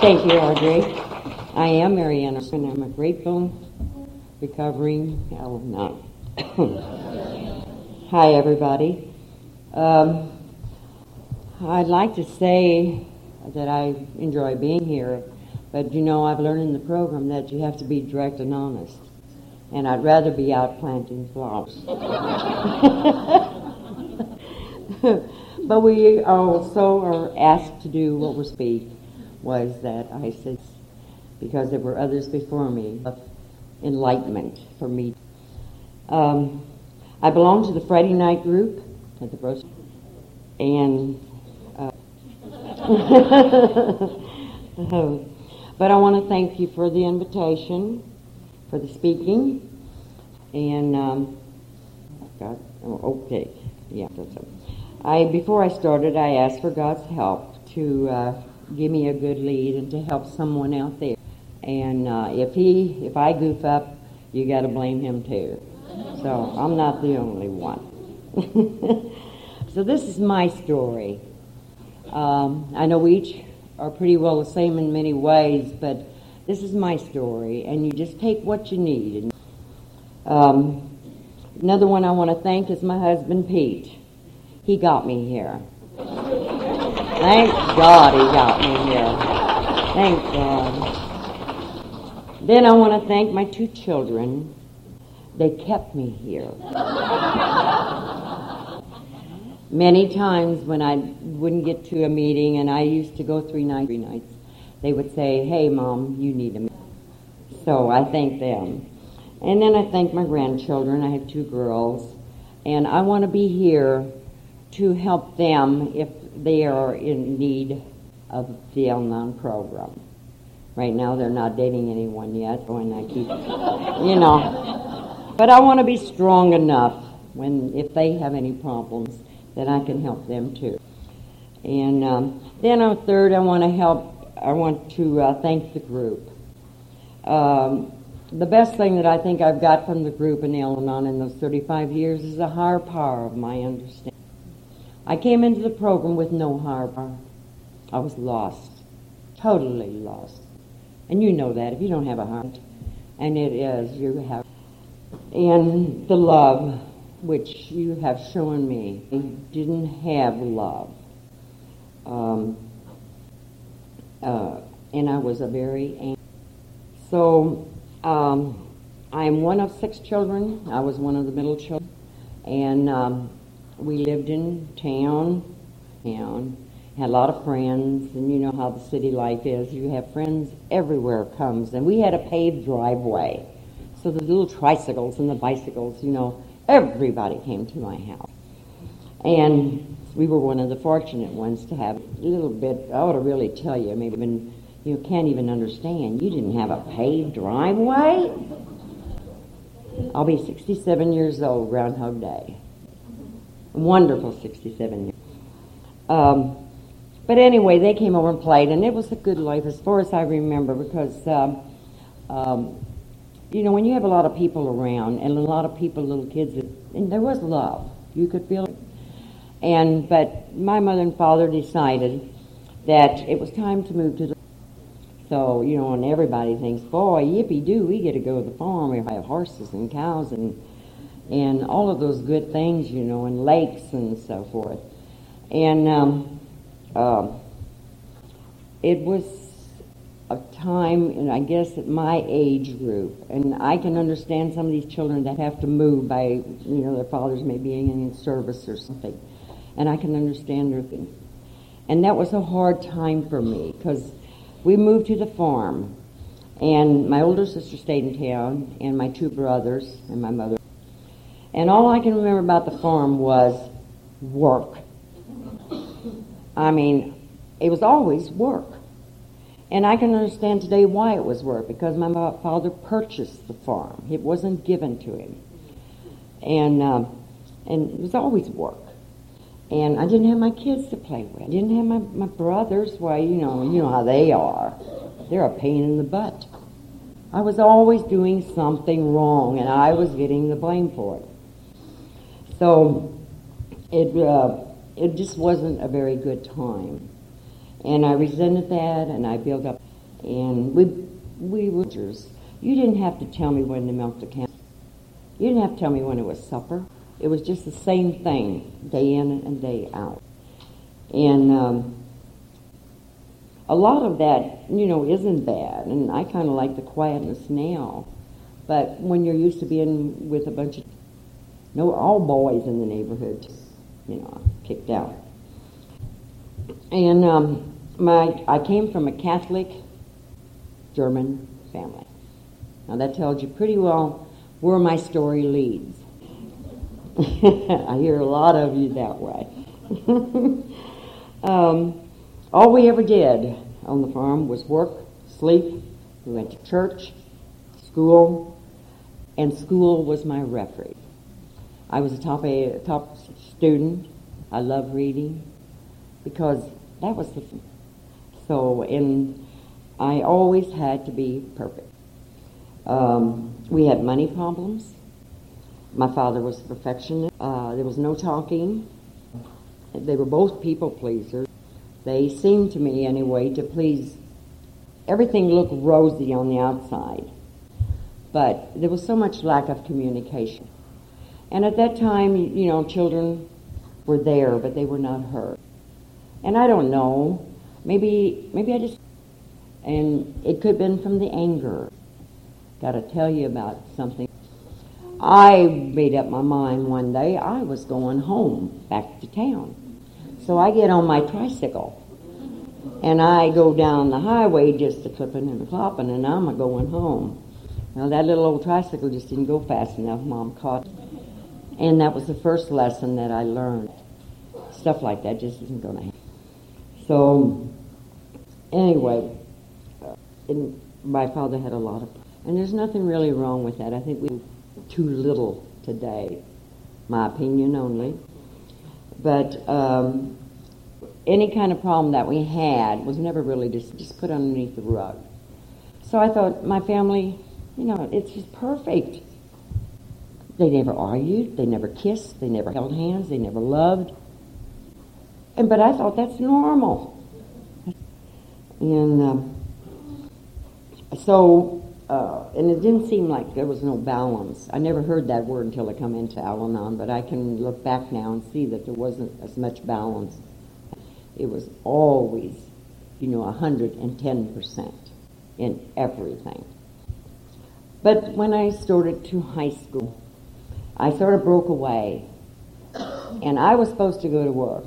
Thank you, Audrey. I am Mary Anderson. I'm a grateful, recovering Al Hi, everybody. Um, I'd like to say that I enjoy being here, but you know, I've learned in the program that you have to be direct and honest. And I'd rather be out planting flowers. but we also are asked to do what we speak was that I said, because there were others before me, of enlightenment for me. Um, I belong to the Friday night group at the Bros, and uh, but I want to thank you for the invitation, for the speaking, and um, God, oh, okay, yeah, that's it. I before I started, I asked for God's help to. Uh, give me a good lead and to help someone out there. And uh, if he, if I goof up, you got to blame him too. So I'm not the only one. so this is my story. Um, I know we each are pretty well the same in many ways, but this is my story, and you just take what you need. Um, another one I want to thank is my husband Pete. He got me here. Thank God he got me here. Thank God. Then I want to thank my two children. They kept me here. Many times when I wouldn't get to a meeting and I used to go three nights, three nights, they would say, hey mom, you need a meeting. So I thank them. And then I thank my grandchildren. I have two girls. And I want to be here to help them if they are in need of the Al-Anon program. Right now, they're not dating anyone yet, and I keep, you know. But I want to be strong enough when, if they have any problems, that I can help them too. And um, then on third, I want to help. I want to uh, thank the group. Um, the best thing that I think I've got from the group in Al-Anon in those 35 years is a higher power of my understanding. I came into the program with no harbor. I was lost, totally lost. And you know that if you don't have a heart. And it is, you have. And the love which you have shown me, I didn't have love. Um, uh, and I was a very angry. So um, I'm one of six children. I was one of the middle children. And um, we lived in town, town, had a lot of friends, and you know how the city life is. You have friends everywhere comes, and we had a paved driveway. So the little tricycles and the bicycles, you know, everybody came to my house. And we were one of the fortunate ones to have a little bit, I ought to really tell you, maybe even, you can't even understand. You didn't have a paved driveway? I'll be 67 years old, Groundhog Day wonderful 67 years. Um, but anyway, they came over and played, and it was a good life as far as I remember because, um, um, you know, when you have a lot of people around and a lot of people, little kids, and there was love. You could feel it. And, but my mother and father decided that it was time to move to the so, you know, and everybody thinks, boy, yippee doo, we get to go to the farm. We have horses and cows and and all of those good things, you know, and lakes and so forth. And um, uh, it was a time, and I guess at my age group, and I can understand some of these children that have to move by, you know, their fathers may be in service or something, and I can understand their thing. And that was a hard time for me because we moved to the farm, and my older sister stayed in town, and my two brothers and my mother. And all I can remember about the farm was work. I mean, it was always work. And I can understand today why it was work, because my father purchased the farm. It wasn't given to him. And, um, and it was always work. And I didn't have my kids to play with. I didn't have my, my brothers. Why, you know, you know how they are. They're a pain in the butt. I was always doing something wrong, and I was getting the blame for it. So it, uh, it just wasn't a very good time. And I resented that, and I built up. And we, we were, you didn't have to tell me when to milk the cow. You didn't have to tell me when it was supper. It was just the same thing, day in and day out. And um, a lot of that, you know, isn't bad. And I kind of like the quietness now. But when you're used to being with a bunch of, no, all boys in the neighborhood, you know, kicked out. And um, my, I came from a Catholic German family. Now that tells you pretty well where my story leads. I hear a lot of you that way. um, all we ever did on the farm was work, sleep. We went to church, school, and school was my refuge. I was a top a top student. I love reading because that was the so and I always had to be perfect. Um, we had money problems. My father was a perfectionist. Uh, there was no talking. They were both people pleasers. They seemed to me, anyway, to please. Everything looked rosy on the outside, but there was so much lack of communication. And at that time, you know, children were there, but they were not heard. And I don't know. Maybe, maybe I just, and it could have been from the anger. Got to tell you about something. I made up my mind one day I was going home, back to town. So I get on my tricycle and I go down the highway just a clipping and a clopping and I'm a going home. Now that little old tricycle just didn't go fast enough. Mom caught. And that was the first lesson that I learned. Stuff like that just isn't going to happen. So, anyway, uh, my father had a lot of, and there's nothing really wrong with that. I think we do too little today, my opinion only. But um, any kind of problem that we had was never really just, just put underneath the rug. So I thought, my family, you know, it's just perfect. They never argued, they never kissed, they never held hands, they never loved. And but I thought that's normal. And um, so uh, and it didn't seem like there was no balance. I never heard that word until I come into Al-Anon, but I can look back now and see that there wasn't as much balance. It was always, you know, 110% in everything. But when I started to high school, I sort of broke away. And I was supposed to go to work,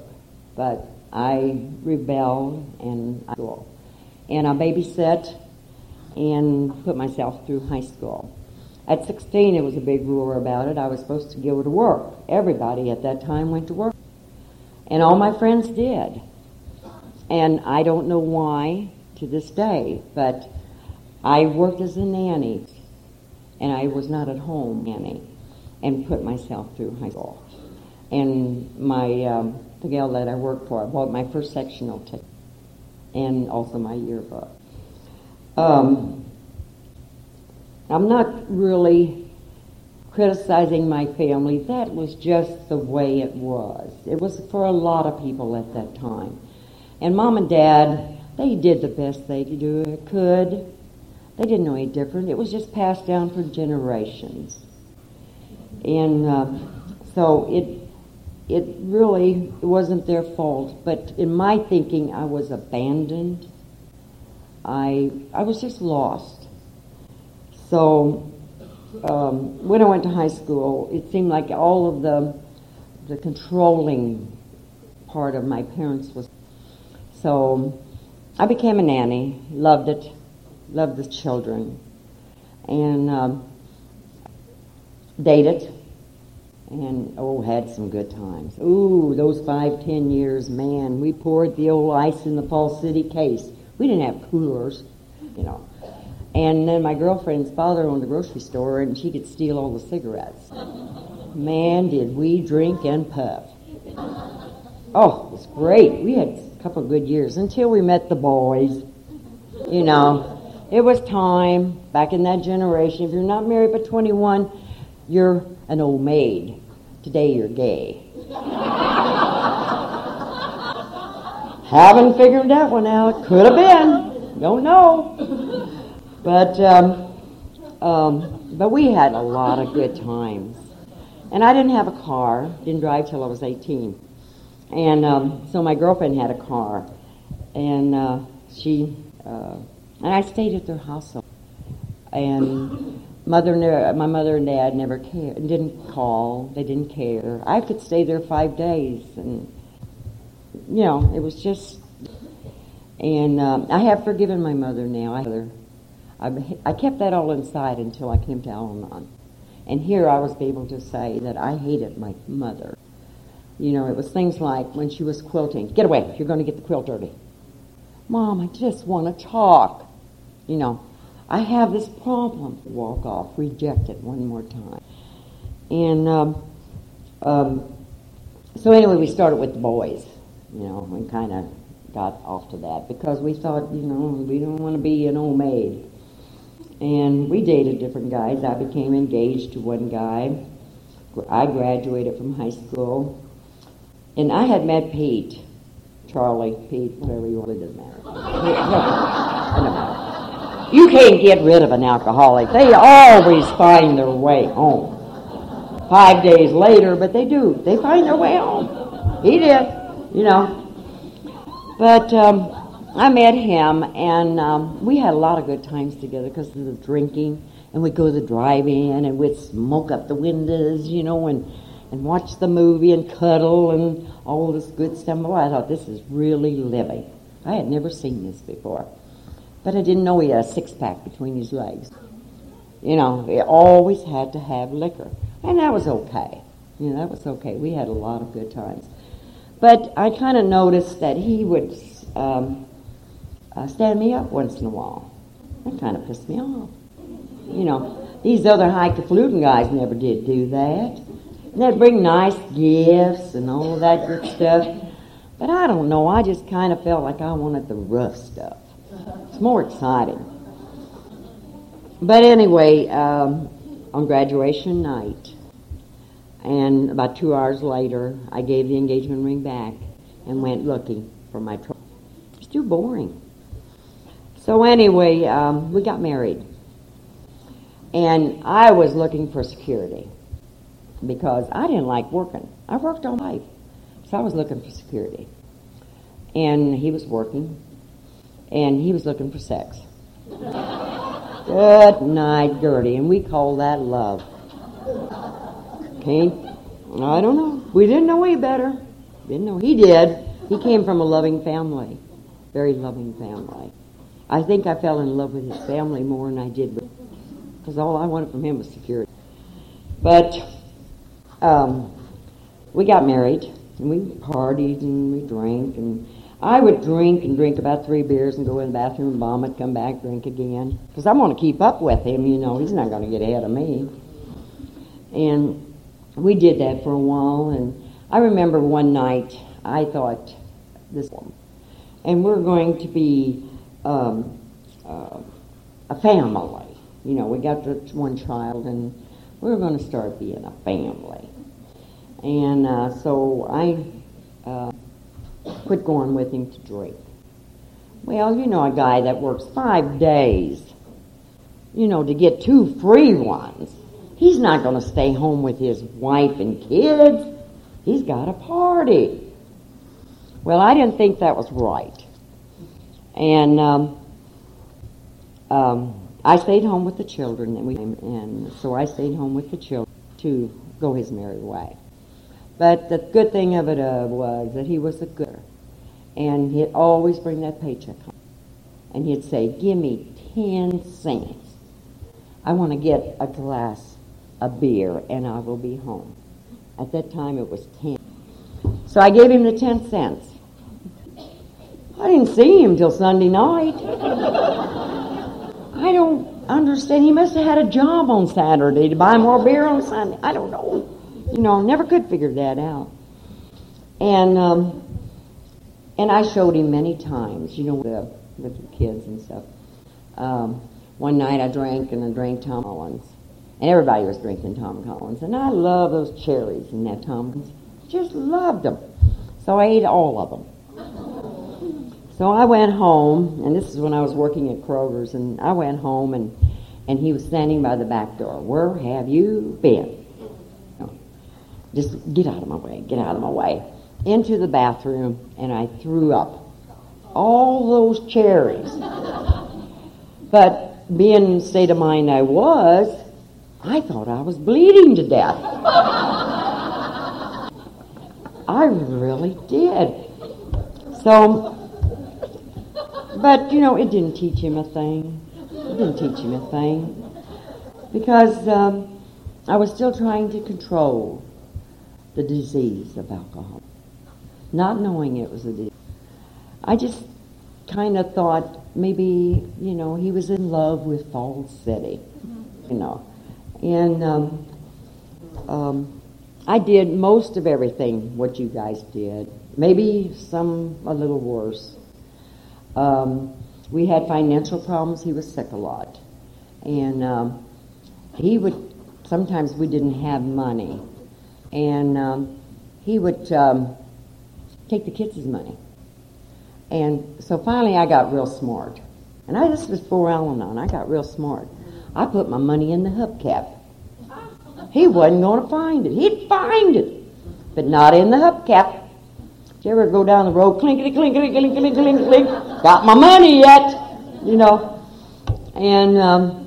but I rebelled and I and I babysat and put myself through high school. At 16, it was a big roar about it. I was supposed to go to work. Everybody at that time went to work. And all my friends did. And I don't know why to this day, but I worked as a nanny, and I was not at home nanny, and put myself through high school. And my um, the gal that I worked for, I bought my first sectional ticket, and also my yearbook. Um, I'm not really criticizing my family. That was just the way it was. It was for a lot of people at that time. And mom and dad, they did the best they could could. They didn't know any different. It was just passed down for generations. And uh, so it it really wasn't their fault. But in my thinking, I was abandoned I I was just lost. So um, when I went to high school, it seemed like all of the the controlling part of my parents was. So I became a nanny. Loved it. Loved the children, and um, dated. And oh, had some good times. Ooh, those five, ten years, man, we poured the old ice in the Falls City case. We didn't have coolers, you know. And then my girlfriend's father owned a grocery store, and she could steal all the cigarettes. Man, did we drink and puff. Oh, it was great. We had a couple of good years until we met the boys. You know, it was time back in that generation. If you're not married by 21, you're an old maid. Today you're gay. Haven't figured that one out. Could have been. Don't know. But um, um, but we had a lot of good times. And I didn't have a car. Didn't drive till I was 18. And um, so my girlfriend had a car, and uh, she uh, and I stayed at their house. And mother, my mother and dad never cared, didn't call. They didn't care. I could stay there five days, and you know, it was just. And um, I have forgiven my mother now. I, I, kept that all inside until I came to Al-Anon. And here I was able to say that I hated my mother. You know, it was things like when she was quilting, get away, you're going to get the quilt dirty. Mom, I just want to talk. You know, I have this problem. Walk off, reject it one more time. And um, um, so anyway, we started with the boys, you know, and kind of got off to that because we thought, you know, we don't want to be an old maid. And we dated different guys. I became engaged to one guy. I graduated from high school. And I had met Pete, Charlie, Pete, whatever you want, it doesn't matter. You can't get rid of an alcoholic. They always find their way home. Five days later, but they do. They find their way home. He did, you know. But um, I met him, and um, we had a lot of good times together because of the drinking. And we'd go to the drive-in, and we'd smoke up the windows, you know, and and watch the movie and cuddle and all this good stuff. Boy, I thought this is really living. I had never seen this before, but I didn't know he had a six-pack between his legs. You know, he always had to have liquor, and that was okay. You know, that was okay. We had a lot of good times. But I kind of noticed that he would um, uh, stand me up once in a while. That kind of pissed me off. You know, these other highfalutin guys never did do that. And they'd bring nice gifts and all that good stuff. But I don't know, I just kind of felt like I wanted the rough stuff. It's more exciting. But anyway, um, on graduation night, and about two hours later, I gave the engagement ring back and went looking for my trouble. It's too boring. So anyway, um, we got married. And I was looking for security because I didn't like working. I worked all life. So I was looking for security. And he was working. And he was looking for sex. Good night, Gertie. And we call that love. Okay? I don't know. We didn't know any better. Didn't know. He did. He came from a loving family. Very loving family. I think I fell in love with his family more than I did with, because all I wanted from him was security. But um, we got married, and we partied, and we drank, and I would drink and drink about three beers and go in the bathroom and vomit, come back, drink again, because I want to keep up with him. You know, he's not going to get ahead of me. And we did that for a while, and I remember one night I thought this woman, and we're going to be um, uh, a family. You know, we got the one child, and we were going to start being a family. And uh, so I uh, quit going with him to drink. Well, you know, a guy that works five days, you know, to get two free ones, he's not going to stay home with his wife and kids. He's got a party. Well, I didn't think that was right. And um, um, I stayed home with the children, and, we, and so I stayed home with the children to go his merry way. But the good thing of it uh, was that he was a good, and he'd always bring that paycheck home, and he'd say, "Give me ten cents. I want to get a glass of beer, and I will be home." At that time, it was ten. So I gave him the ten cents. I didn't see him till Sunday night. I don't understand. He must have had a job on Saturday to buy more beer on Sunday. I don't know. You know, never could figure that out. And um, and I showed him many times, you know, with, the, with the kids and stuff. Um, one night I drank and I drank Tom Collins. And everybody was drinking Tom Collins. And I love those cherries in that Tom Collins. Just loved them. So I ate all of them. So I went home, and this is when I was working at Kroger's, and I went home, and, and he was standing by the back door. Where have you been? Just get out of my way, get out of my way. Into the bathroom, and I threw up all those cherries. but being the state of mind I was, I thought I was bleeding to death. I really did. So, but you know, it didn't teach him a thing. It didn't teach him a thing. Because um, I was still trying to control the disease of alcohol, not knowing it was a disease. I just kind of thought maybe, you know, he was in love with Falls City, you know. And um, um, I did most of everything what you guys did, maybe some a little worse. Um, we had financial problems. He was sick a lot. And um, he would, sometimes we didn't have money. And um, he would um, take the kids' money. And so finally I got real smart. And I, this was before Al-Anon. I got real smart. I put my money in the hubcap. He wasn't going to find it. He'd find it, but not in the hubcap. Did you ever go down the road, clinkety, clinkety, clinkety, clinkety, clink, got my money yet, you know? And, um,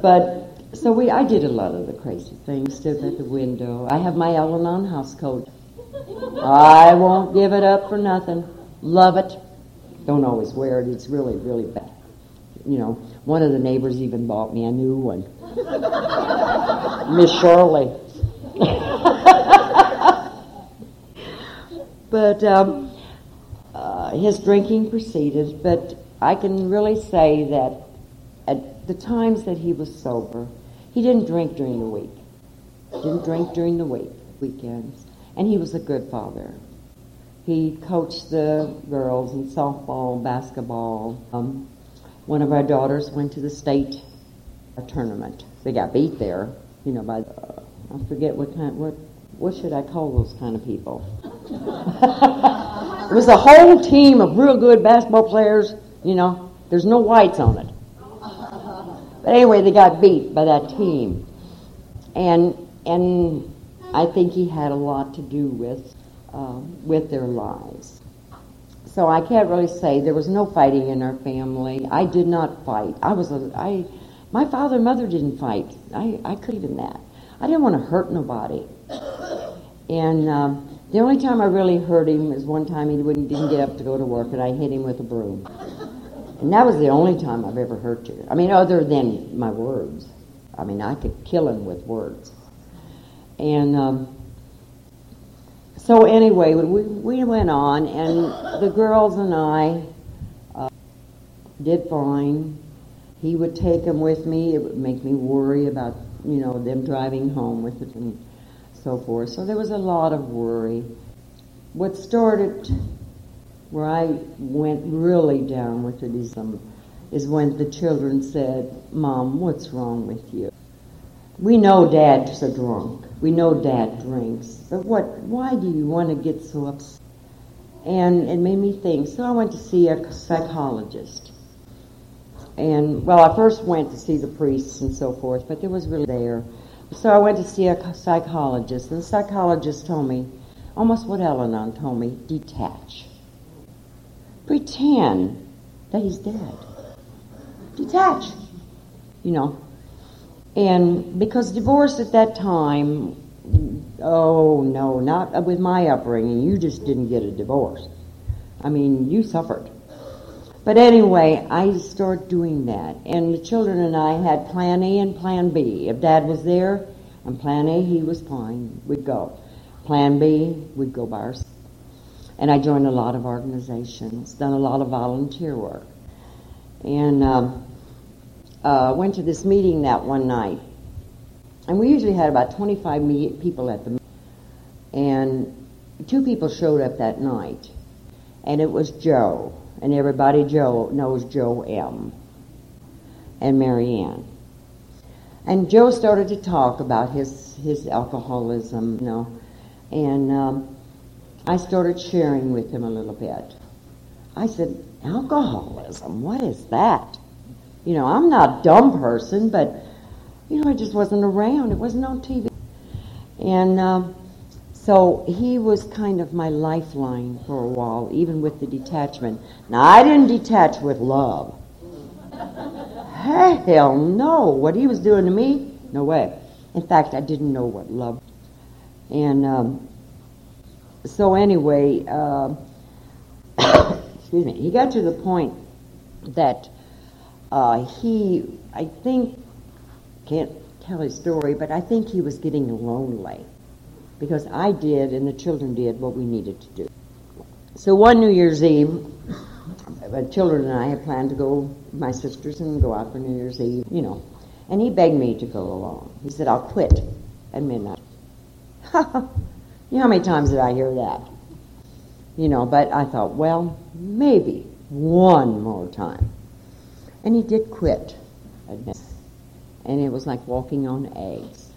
but, so we, I did a lot of the crazy things, stood at the window. I have my Al-Anon house coat. I won't give it up for nothing. Love it. Don't always wear it. It's really, really bad. You know, one of the neighbors even bought me a new one. Miss Shirley. but um, uh, his drinking proceeded. But I can really say that at the times that he was sober, he didn't drink during the week. Didn't drink during the week, weekends. And he was a good father. He coached the girls in softball, basketball. Um, one of our daughters went to the state tournament. They got beat there, you know, by uh, I forget what kind. What what should I call those kind of people? it was a whole team of real good basketball players. You know, there's no whites on it. But anyway, they got beat by that team, and and I think he had a lot to do with uh, with their lives. So I can't really say there was no fighting in our family. I did not fight. I was a I. My father and mother didn't fight. I I couldn't even that. I didn't want to hurt nobody. And um, the only time I really hurt him was one time he wouldn't, didn't get up to go to work, and I hit him with a broom. And that was the only time I've ever hurt you. I mean, other than my words. I mean, I could kill him with words. And um, so anyway, we, we went on, and the girls and I uh, did fine. He would take them with me. It would make me worry about, you know, them driving home with it and so forth. So there was a lot of worry. What started where I went really down with it is, um, is when the children said, Mom, what's wrong with you? We know Dad's a drunk. We know Dad drinks. But what? Why do you want to get so upset? And it made me think. So I went to see a psychologist. And well, I first went to see the priests and so forth, but there was really there. So I went to see a psychologist, and the psychologist told me almost what Al-Anon told me: detach. Pretend that he's dead. Detach. You know, and because divorce at that time, oh no, not with my upbringing, you just didn't get a divorce. I mean, you suffered. But anyway, I started doing that. And the children and I had plan A and plan B. If dad was there, on plan A, he was fine. We'd go. Plan B, we'd go by ourselves. And I joined a lot of organizations, done a lot of volunteer work. And um, uh, went to this meeting that one night. And we usually had about 25 me- people at the meeting. And two people showed up that night. And it was Joe. And everybody Joe knows Joe M. And Marianne. And Joe started to talk about his, his alcoholism, you know. And um, I started sharing with him a little bit. I said, alcoholism, what is that? You know, I'm not a dumb person, but, you know, I just wasn't around. It wasn't on TV. And um, so he was kind of my lifeline for a while, even with the detachment. Now, I didn't detach with love. Hell no. What he was doing to me, no way. In fact, I didn't know what love. And um, so anyway, uh, excuse me, he got to the point that uh, he, I think, can't tell his story, but I think he was getting lonely because I did and the children did what we needed to do. So one New Year's Eve, the children and I had planned to go, my sisters, and go out for New Year's Eve, you know. And he begged me to go along. He said, I'll quit at midnight. you know how many times did I hear that? You know, but I thought, well, maybe one more time. And he did quit. And it was like walking on eggs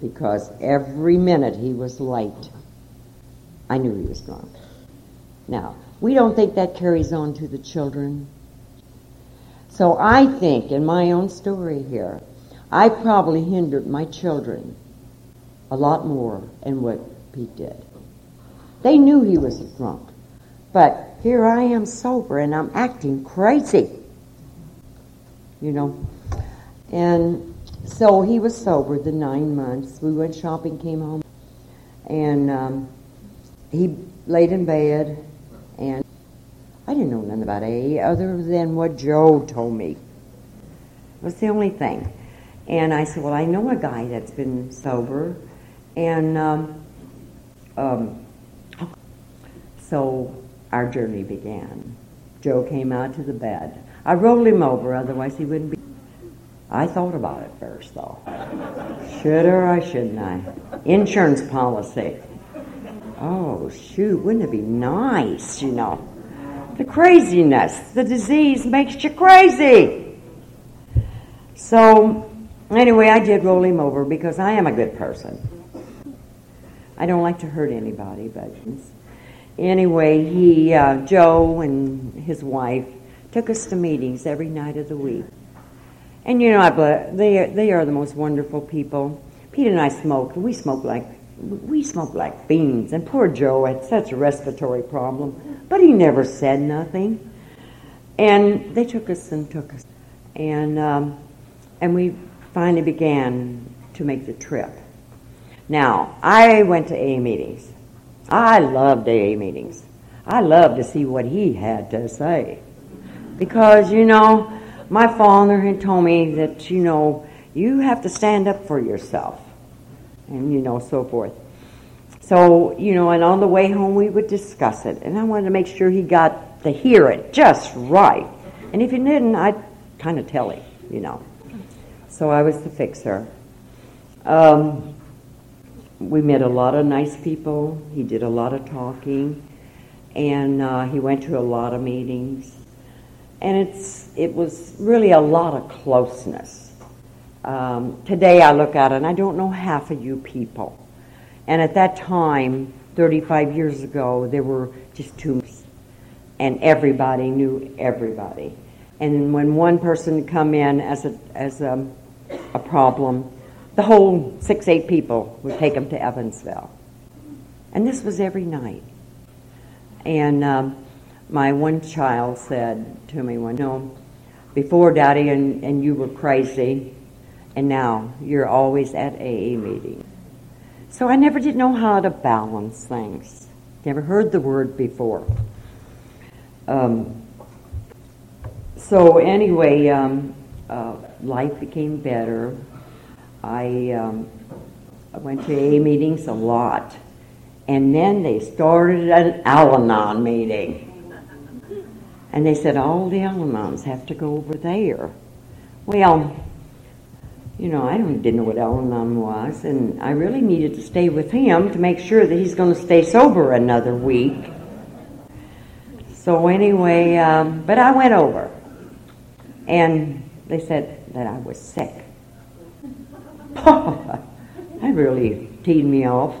because every minute he was late, I knew he was drunk. Now, we don't think that carries on to the children. So I think, in my own story here, I probably hindered my children a lot more than what Pete did. They knew he was drunk. But here I am sober and I'm acting crazy. You know? And so he was sober the nine months. We went shopping, came home, and um, he laid in bed. And I didn't know nothing about AA other than what Joe told me. It was the only thing. And I said, Well, I know a guy that's been sober. And um, um, so our journey began. Joe came out to the bed. I rolled him over, otherwise he wouldn't be. I thought about it first, though. Should or I shouldn't I? Insurance policy. Oh, shoot, wouldn't it be nice, you know? The craziness, the disease makes you crazy. So, anyway, I did roll him over because I am a good person. I don't like to hurt anybody, but anyway, he, uh, Joe and his wife took us to meetings every night of the week. And you know, I, they are, they are the most wonderful people. Pete and I smoked. We smoked like we smoked like fiends. And poor Joe had such a respiratory problem, but he never said nothing. And they took us and took us, and um, and we finally began to make the trip. Now, I went to AA meetings. I loved AA meetings. I loved to see what he had to say. Because, you know, my father had told me that, you know, you have to stand up for yourself. And, you know, so forth. So, you know, and on the way home we would discuss it. And I wanted to make sure he got to hear it just right. And if he didn't, I'd kind of tell him, you know. So I was the fixer. Um, we met a lot of nice people. He did a lot of talking, and uh, he went to a lot of meetings. And it's it was really a lot of closeness. Um, today I look at it, and I don't know half of you people. And at that time, 35 years ago, there were just two, and everybody knew everybody. And when one person come in as a as a, a problem, the whole six, eight people would take them to Evansville. And this was every night. And um, my one child said to me one, no, before daddy and, and you were crazy, and now you're always at AA meetings. So I never did know how to balance things. Never heard the word before. Um, so anyway, um, uh, life became better. I, um, I went to AA meetings a lot. And then they started an Al Anon meeting. And they said, all the Al Anons have to go over there. Well, you know, I didn't know what Al Anon was, and I really needed to stay with him to make sure that he's going to stay sober another week. So anyway, um, but I went over, and they said that I was sick. that really teed me off.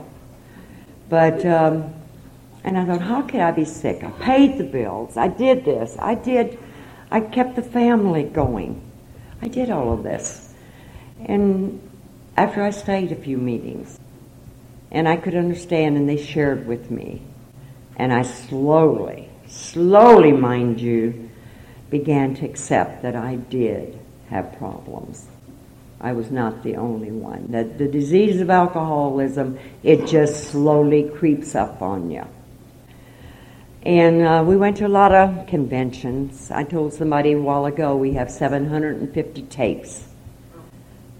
But um, And I thought, how could I be sick? I paid the bills. I did this. I did. I kept the family going. I did all of this. And after I stayed a few meetings, and I could understand, and they shared with me, and I slowly, slowly, mind you, began to accept that I did have problems. I was not the only one. That the disease of alcoholism, it just slowly creeps up on you. And uh, we went to a lot of conventions. I told somebody a while ago we have 750 tapes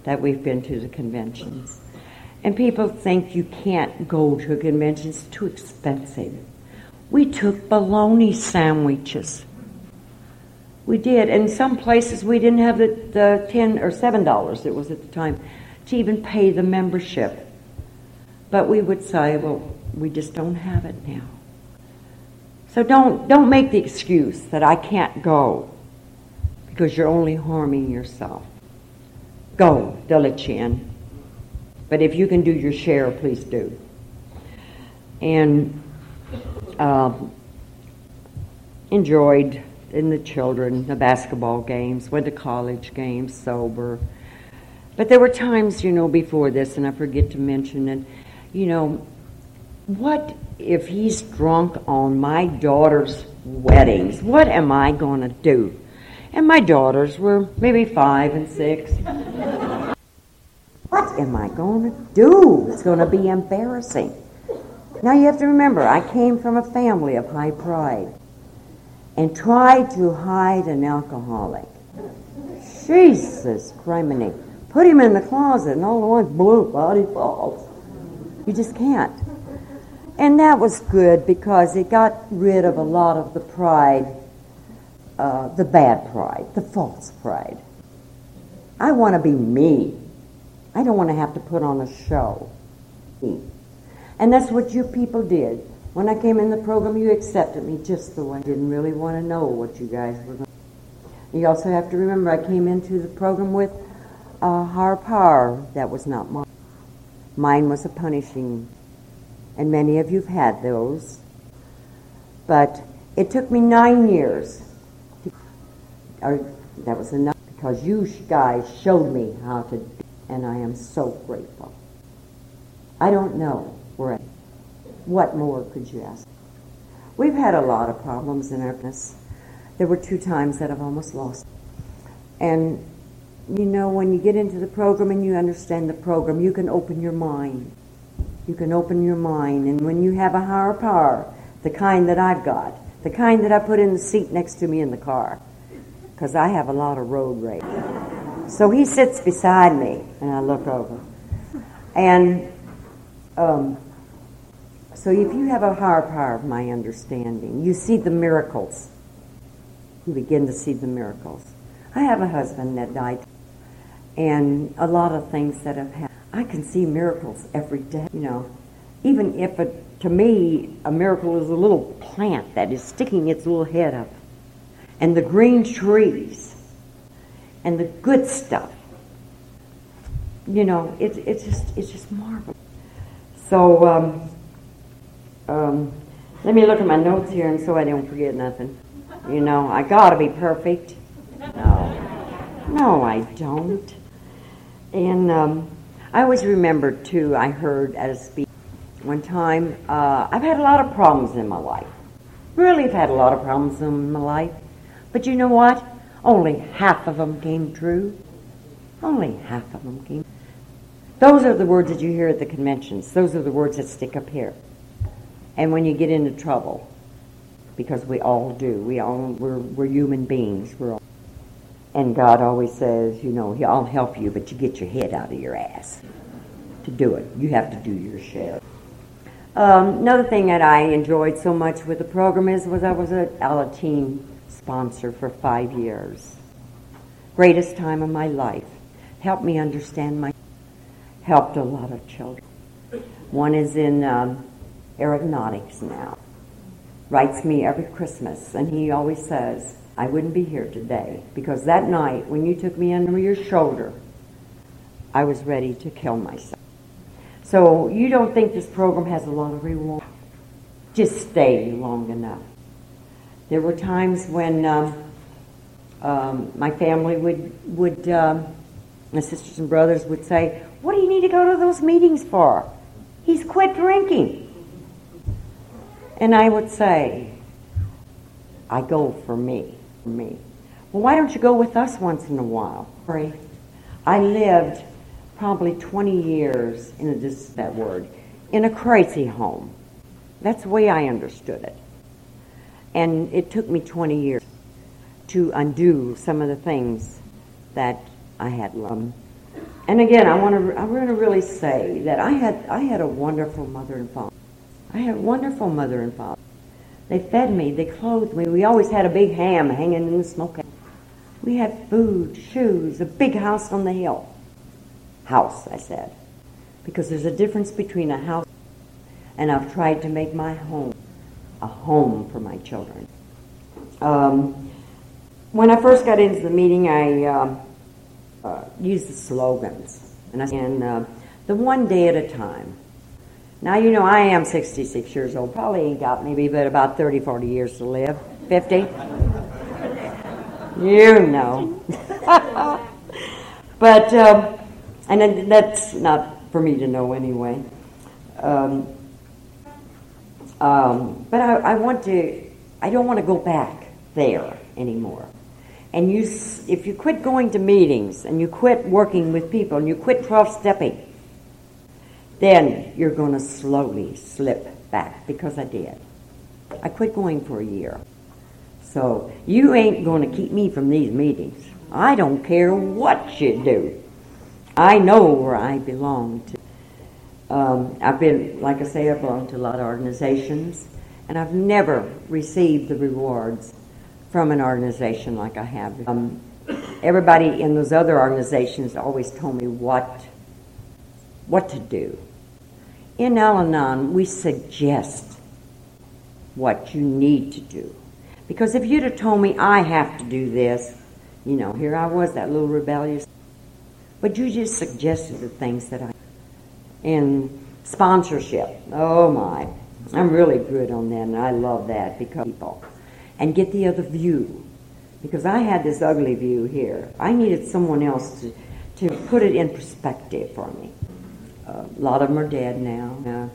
that we've been to the conventions. And people think you can't go to a convention, it's too expensive. We took bologna sandwiches we did. And some places we didn't have the, the 10 or $7 it was at the time to even pay the membership. But we would say, well, we just don't have it now. So don't, don't make the excuse that I can't go because you're only harming yourself. Go, they'll let you in. But if you can do your share, please do. And uh, enjoyed in the children, the basketball games, went to college games sober. But there were times, you know, before this, and I forget to mention it, you know, what if he's drunk on my daughter's weddings? What am I going to do? And my daughters were maybe five and six. what am I going to do? It's going to be embarrassing. Now you have to remember, I came from a family of high pride and tried to hide an alcoholic. Jesus criminy. Put him in the closet and all at once, blue body falls. You just can't. And that was good because it got rid of a lot of the pride, uh, the bad pride, the false pride. I want to be me. I don't want to have to put on a show. And that's what you people did. When I came in the program, you accepted me just the way. I didn't really want to know what you guys were going to You also have to remember I came into the program with a higher power that was not mine. Mine was a punishing, and many of you've had those. But it took me nine years. To, or that was enough because you guys showed me how to, and I am so grateful. I don't know where. I, what more could you ask? We've had a lot of problems in our business. There were two times that I've almost lost. And you know, when you get into the program and you understand the program, you can open your mind. You can open your mind. And when you have a higher power, the kind that I've got, the kind that I put in the seat next to me in the car, because I have a lot of road rage. So he sits beside me, and I look over. And um, so if you have a higher power of my understanding, you see the miracles. You begin to see the miracles. I have a husband that died, and a lot of things that have happened. I can see miracles every day. You know, even if to me a miracle is a little plant that is sticking its little head up, and the green trees, and the good stuff. You know, it's it's just it's just marvelous. So. Um, um, let me look at my notes here and so I don't forget nothing. You know, I gotta be perfect. No. No, I don't. And um, I always remember, too, I heard at a speech one time, uh, I've had a lot of problems in my life. Really I've had a lot of problems in my life. But you know what? Only half of them came true. Only half of them came. Those are the words that you hear at the conventions. Those are the words that stick up here. And when you get into trouble, because we all do, we all we're, we're human beings. We're all, and God always says, you know, I'll help you, but you get your head out of your ass to do it. You have to do your share. Um, another thing that I enjoyed so much with the program is was I was a Alateen sponsor for five years. Greatest time of my life. Helped me understand my. Helped a lot of children. One is in um, aeronautics now. Writes me every Christmas, and he always says, I wouldn't be here today because that night when you took me under your shoulder, I was ready to kill myself. So you don't think this program has a lot of reward? just stay long enough. There were times when um, um, my family would, would um, my sisters and brothers would say, What do you need to go to those meetings for? He's quit drinking. And I would say, I go for me, for me. Well, why don't you go with us once in a while? I lived probably 20 years in a, this that word in a crazy home. That's the way I understood it. And it took me 20 years to undo some of the things that I had loved. And again, I want to I want to really say that I had I had a wonderful mother and father. I had a wonderful mother and father. They fed me, they clothed me. We always had a big ham hanging in the smoke. We had food, shoes, a big house on the hill. House, I said. Because there's a difference between a house and I've tried to make my home a home for my children. Um, when I first got into the meeting, I um, uh, used the slogans. And, I, and uh, the one day at a time. Now, you know, I am 66 years old. Probably ain't got maybe but about 30, 40 years to live. 50? you know. but, um, and that's not for me to know anyway. Um, um, but I, I want to, I don't want to go back there anymore. And you, if you quit going to meetings and you quit working with people and you quit 12 stepping, then you're going to slowly slip back because I did. I quit going for a year. So you ain't going to keep me from these meetings. I don't care what you do. I know where I belong to. Um, I've been, like I say, I belong to a lot of organizations, and I've never received the rewards from an organization like I have. Um, everybody in those other organizations always told me what what to do. In Al-Anon, we suggest what you need to do. Because if you'd have told me I have to do this, you know, here I was, that little rebellious. But you just suggested the things that I. And sponsorship, oh my, I'm really good on that, and I love that because people and get the other view. Because I had this ugly view here. I needed someone else to, to put it in perspective for me. A lot of them are dead now. Uh,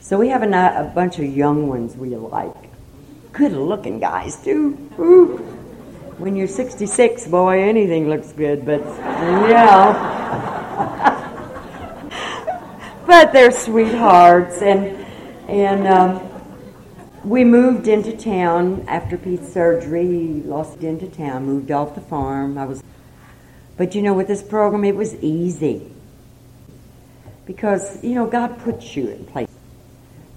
so we have a, a, bunch of young ones we like. Good looking guys, too. Ooh. When you're 66, boy, anything looks good, but yeah. but they're sweethearts, and, and um, we moved into town after Pete's surgery. He lost into town, moved off the farm. I was, but you know, with this program, it was easy because you know God puts you in place.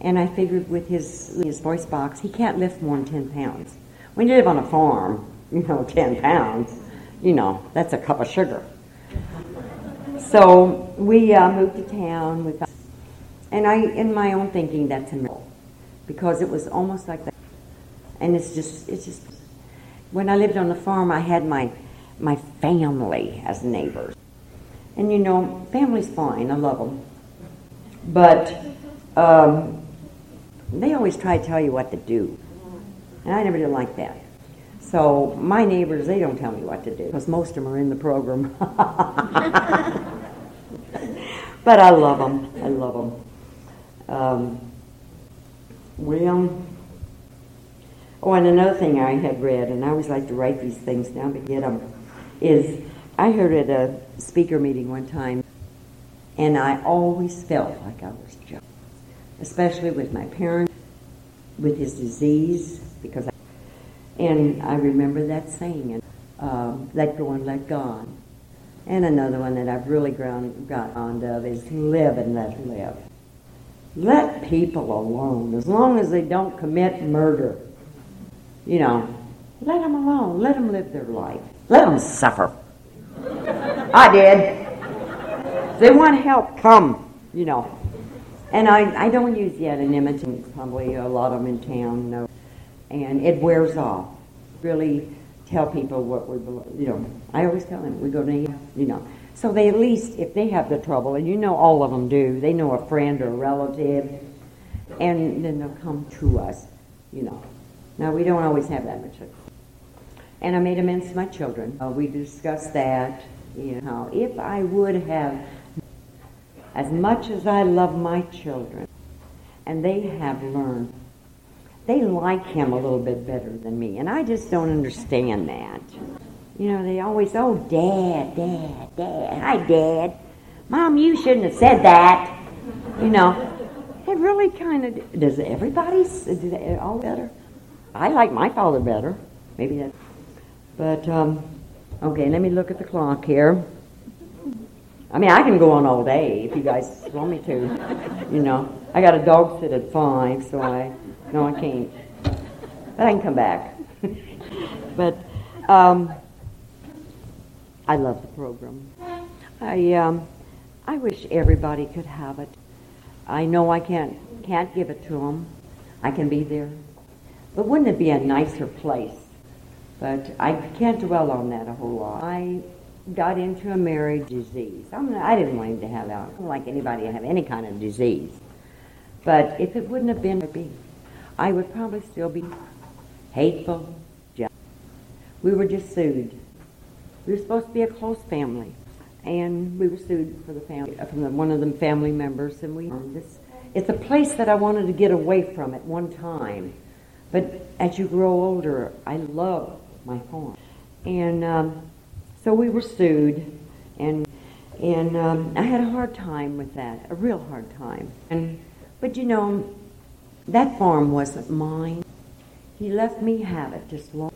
And I figured with his his voice box, he can't lift more than ten pounds. When you live on a farm, you know, ten pounds, you know, that's a cup of sugar. So we uh, moved to town with, and I, in my own thinking, that's a miracle because it was almost like that. And it's just, it's just, when I lived on the farm, I had my, my family as neighbors. And you know, family's fine, I love them. But um, they always try to tell you what to do. And I never did like that. So my neighbors, they don't tell me what to do because most of them are in the program. but I love them. I love them. Um, well, oh, and another thing I had read, and I always like to write these things down to get them, is I heard at a speaker meeting one time, and I always felt like I was judged, especially with my parents, with his disease, because I, and I remember that saying, and um, let go and let God. And another one that I've really ground, got on of is live and let live. Let people alone as long as they don't commit murder. You know, let them alone. Let them live their life. Let them suffer. I did. They want help, come. You know. And I, I don't use the anonymity. Probably a lot of them in town know. And it wears off. Really tell people what we, you know. I always tell them we go to, you know. So they at least, if they have the trouble, and you know all of them do, they know a friend or a relative, and then they'll come to us, you know. Now, we don't always have that much. And I made amends to my children. Uh, we discussed that, you know, if I would have, as much as I love my children, and they have learned, they like him a little bit better than me, and I just don't understand that. You know, they always, oh, Dad, Dad, Dad, hi, Dad. Mom, you shouldn't have said that. You know, it really kind of, does everybody, do they all better? I like my father better. Maybe that. But, um, okay, let me look at the clock here. I mean, I can go on all day if you guys want me to. You know, I got a dog sit at five, so I, no, I can't. But I can come back. but, um, I love the program. I, um, I wish everybody could have it. I know I can't, can't give it to them. I can be there. But wouldn't it be a nicer place? But I can't dwell on that a whole lot. I got into a marriage disease. I'm I didn't want him to have that. I don't like anybody to have any kind of disease. But if it wouldn't have been for me, I would probably still be hateful. Jealous. We were just sued. We were supposed to be a close family, and we were sued for the family uh, from the, one of the family members. And we this it's a place that I wanted to get away from at one time, but as you grow older, I love my farm, and um, so we were sued, and and um, I had a hard time with that, a real hard time. And but you know, that farm wasn't mine. He left me have it just long.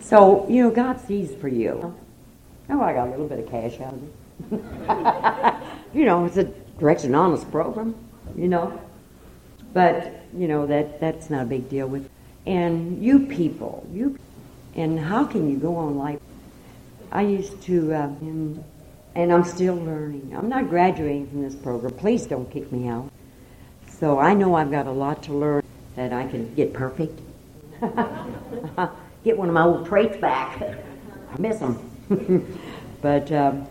So you know, God sees for you. Oh, I got a little bit of cash out of it. you know, it's a direct and honest program. You know, but you know that that's not a big deal with. And you people, you, and how can you go on life? I used to, uh, and, and I'm still learning. I'm not graduating from this program. Please don't kick me out. So I know I've got a lot to learn that I can get perfect. get one of my old traits back. I miss them. but um,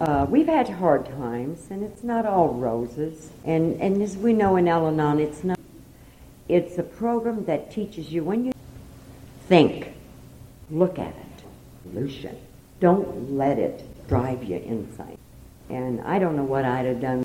uh, we've had hard times, and it's not all roses. And, and as we know in Al Anon, it's not. It's a program that teaches you when you think, look at it, solution. Don't let it drive you insane. And I don't know what I'd have done.